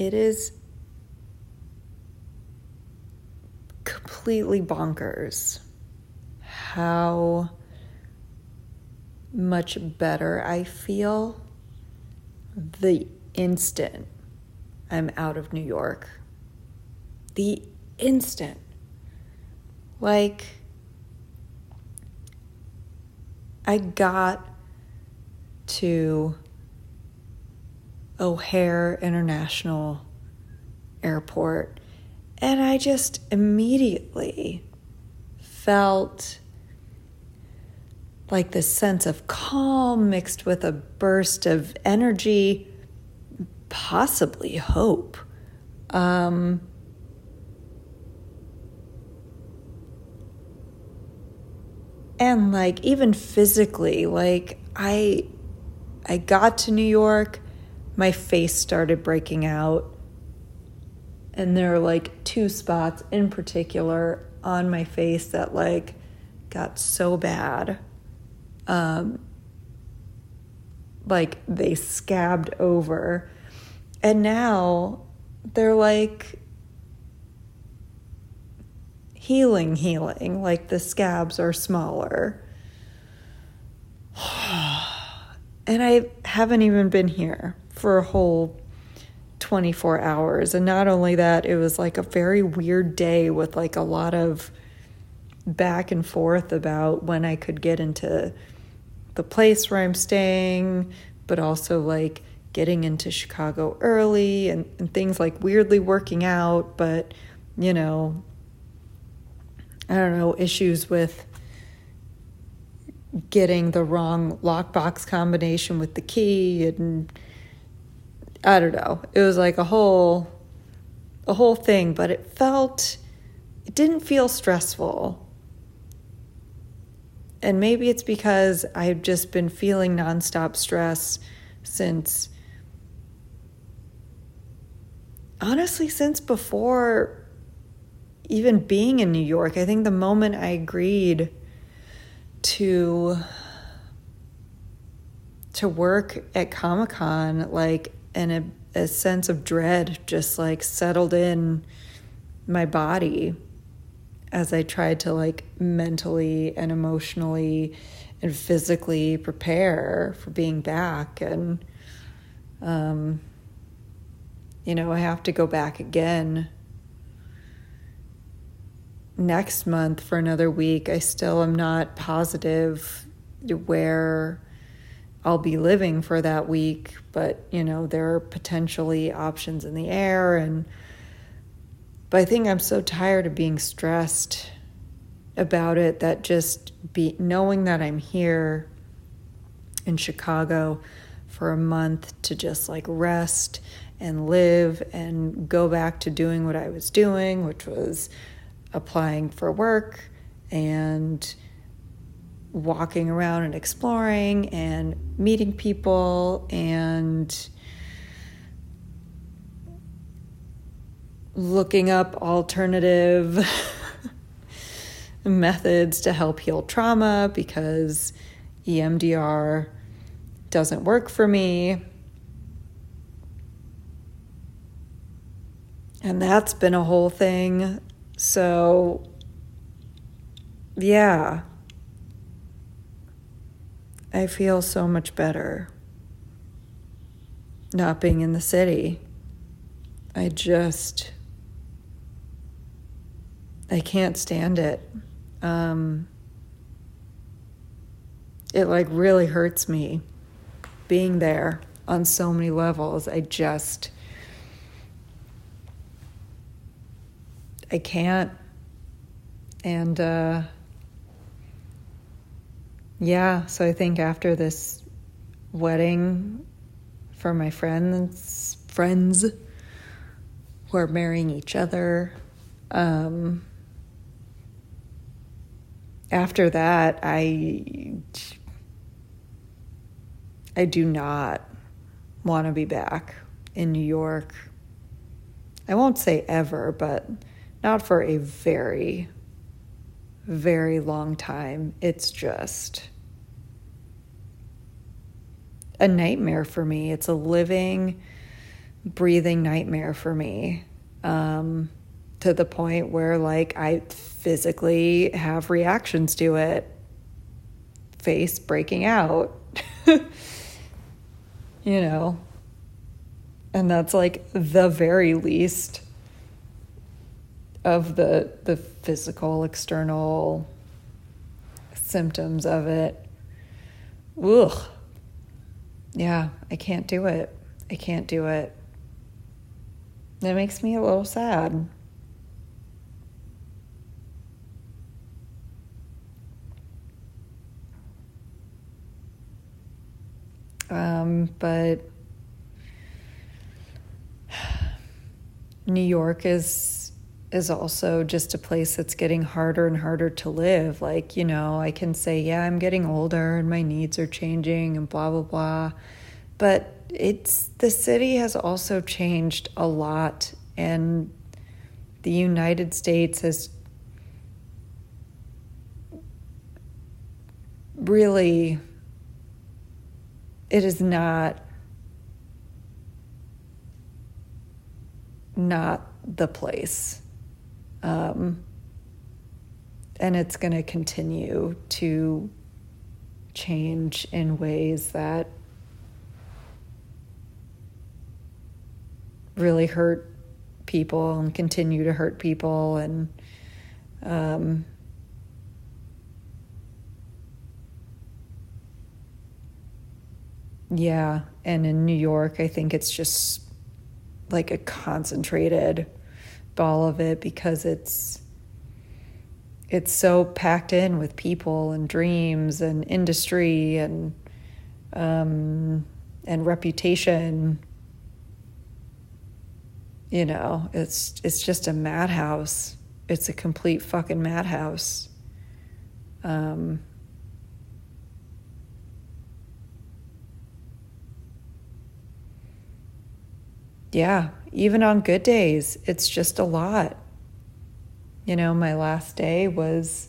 it is completely bonkers how much better I feel the instant I'm out of New York. The instant. Like, I got to O'Hare International Airport and I just immediately felt like this sense of calm mixed with a burst of energy, possibly hope. Um, and like even physically like i i got to new york my face started breaking out. And there are like two spots in particular on my face that like got so bad. Um like they scabbed over. And now they're like healing, healing, like the scabs are smaller. and I haven't even been here for a whole 24 hours. And not only that, it was like a very weird day with like a lot of back and forth about when I could get into the place where I'm staying, but also like getting into Chicago early and, and things like weirdly working out, but you know, I don't know, issues with getting the wrong lockbox combination with the key and I don't know. It was like a whole a whole thing, but it felt it didn't feel stressful. And maybe it's because I've just been feeling nonstop stress since honestly since before even being in New York, I think the moment I agreed to to work at Comic Con, like, and a, a sense of dread just like settled in my body as I tried to like mentally and emotionally and physically prepare for being back. And, um, you know, I have to go back again next month for another week. I still am not positive where I'll be living for that week, but you know, there are potentially options in the air and but I think I'm so tired of being stressed about it that just be knowing that I'm here in Chicago for a month to just like rest and live and go back to doing what I was doing, which was applying for work and walking around and exploring and meeting people and looking up alternative methods to help heal trauma because EMDR doesn't work for me. And that's been a whole thing so, yeah, I feel so much better not being in the city. I just, I can't stand it. Um, it like really hurts me being there on so many levels. I just, I can't. And uh, yeah, so I think after this wedding for my friends, friends who are marrying each other, um, after that, I I do not want to be back in New York. I won't say ever, but not for a very, very long time. It's just a nightmare for me. It's a living breathing nightmare for me um, to the point where, like, I physically have reactions to it face breaking out. you know, and that's like the very least of the the physical external symptoms of it. Ugh. Yeah, I can't do it. I can't do it. It makes me a little sad. Um, but New York is is also just a place that's getting harder and harder to live. Like, you know, I can say, yeah, I'm getting older and my needs are changing and blah blah blah. But it's the city has also changed a lot and the United States has really it is not not the place. Um, and it's going to continue to change in ways that really hurt people and continue to hurt people and um, yeah and in new york i think it's just like a concentrated ball of it because it's it's so packed in with people and dreams and industry and um, and reputation you know, it's it's just a madhouse. It's a complete fucking madhouse. Um, yeah, even on good days, it's just a lot. You know, my last day was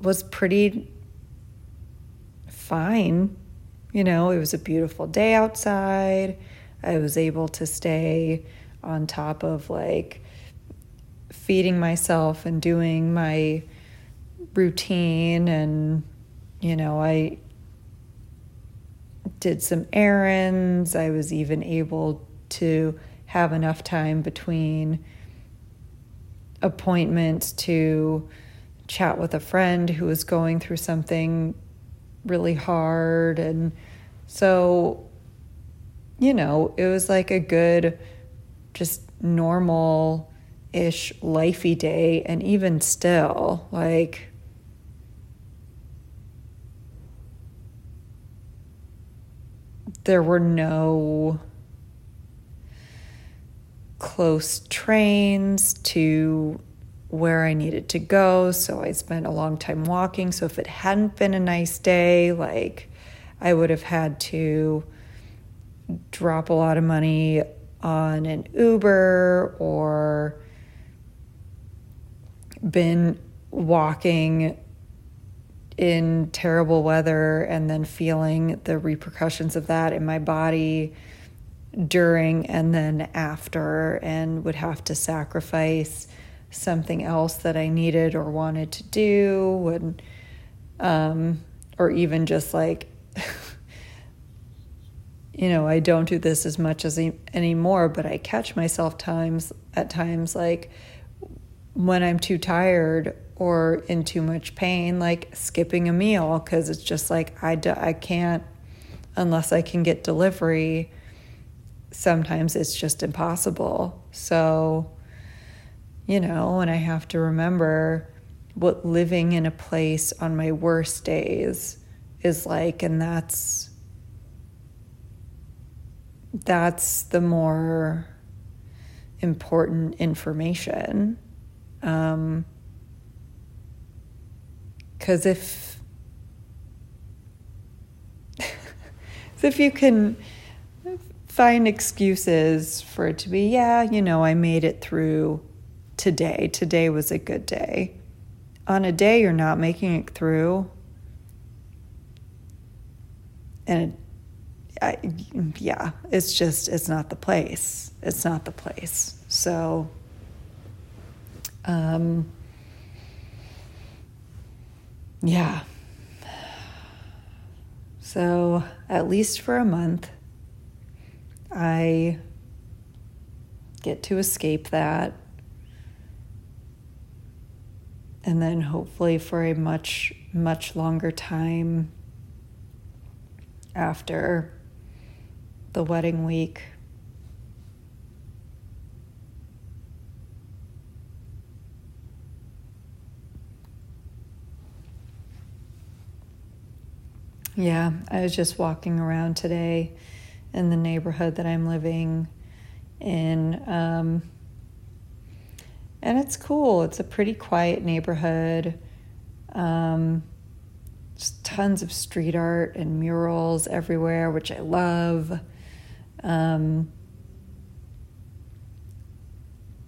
was pretty fine. You know, it was a beautiful day outside. I was able to stay on top of like feeding myself and doing my routine and you know I did some errands I was even able to have enough time between appointments to chat with a friend who was going through something really hard and so you know, it was like a good, just normal ish lifey day. And even still, like, there were no close trains to where I needed to go. So I spent a long time walking. So if it hadn't been a nice day, like I would have had to drop a lot of money on an Uber or been walking in terrible weather and then feeling the repercussions of that in my body during and then after, and would have to sacrifice something else that I needed or wanted to do, and um, or even just like you know, I don't do this as much as anymore, but I catch myself times at times like when I'm too tired or in too much pain, like skipping a meal because it's just like I, do, I can't unless I can get delivery. Sometimes it's just impossible. So, you know, and I have to remember what living in a place on my worst days is like, and that's that's the more important information. Um, because if if you can find excuses for it to be, yeah, you know, I made it through today. Today was a good day. On a day you're not making it through, and I, yeah, it's just, it's not the place. It's not the place. So, um, yeah. So, at least for a month, I get to escape that. And then, hopefully, for a much, much longer time after the wedding week. Yeah, I was just walking around today in the neighborhood that I'm living in. Um, and it's cool. It's a pretty quiet neighborhood. Um, tons of street art and murals everywhere, which I love. Um,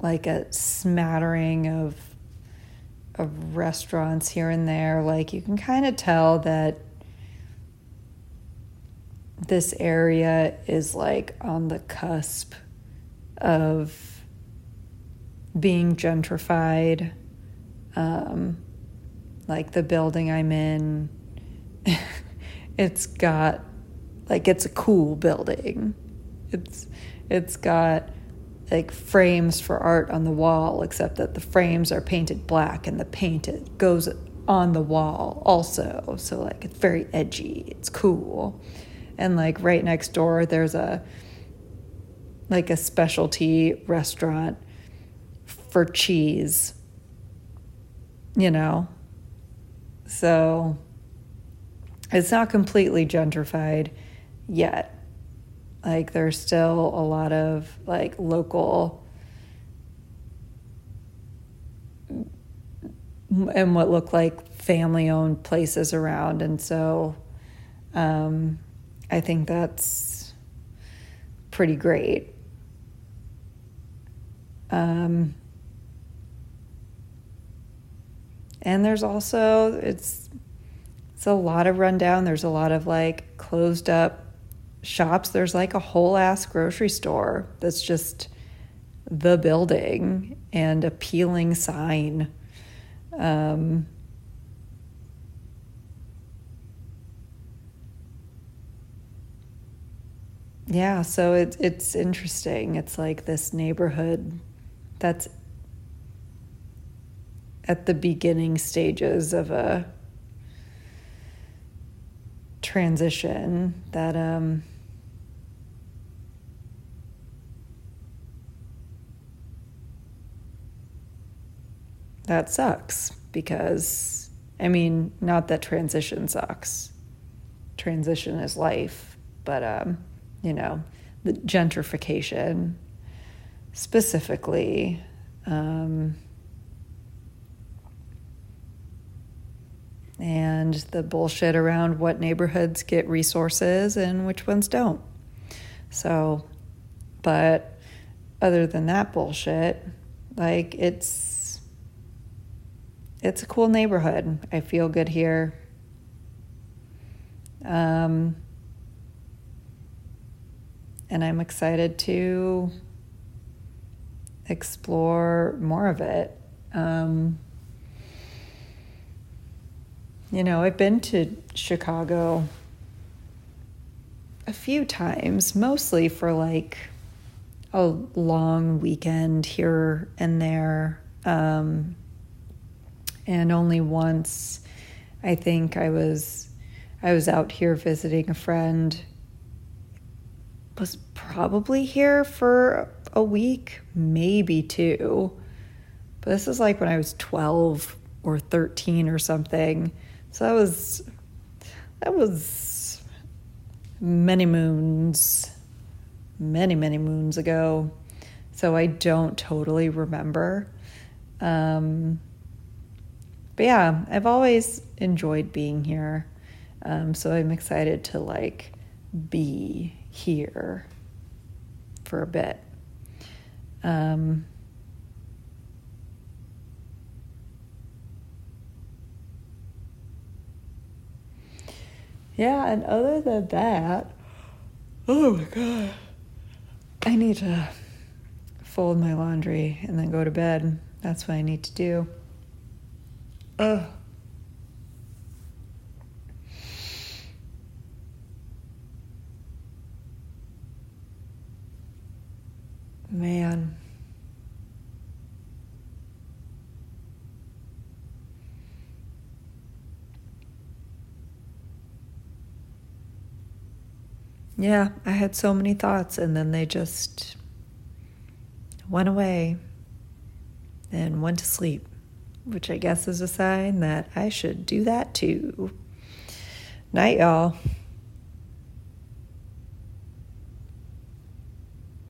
like a smattering of of restaurants here and there. Like you can kind of tell that this area is like on the cusp of being gentrified. Um, like the building I'm in, it's got like it's a cool building. It's it's got like frames for art on the wall, except that the frames are painted black and the paint it goes on the wall also. So like it's very edgy. It's cool. And like right next door there's a like a specialty restaurant for cheese. You know, so it's not completely gentrified yet. Like there's still a lot of like local and what look like family owned places around. And so um, I think that's pretty great. Um, and there's also it's it's a lot of rundown. There's a lot of like closed up shops. There's like a whole ass grocery store that's just the building and a peeling sign. Um, yeah so it, it's interesting it's like this neighborhood that's at the beginning stages of a transition that um, that sucks because I mean, not that transition sucks. Transition is life, but um, you know, the gentrification specifically um, and the bullshit around what neighborhoods get resources and which ones don't. So, but other than that bullshit, like it's it's a cool neighborhood. I feel good here. Um, and I'm excited to explore more of it. Um, you know, I've been to Chicago a few times, mostly for like a long weekend here and there. Um, and only once, I think I was I was out here visiting a friend. Was probably here for a week, maybe two. But this is like when I was 12 or 13 or something. So that was that was many moons, many many moons ago. So I don't totally remember. Um, but yeah, I've always enjoyed being here. Um, so I'm excited to like be here for a bit. Um, Yeah, and other than that, Oh my God. I need to fold my laundry and then go to bed. That's what I need to do. Ugh. Man. Yeah, I had so many thoughts and then they just went away and went to sleep, which I guess is a sign that I should do that too. Night, y'all.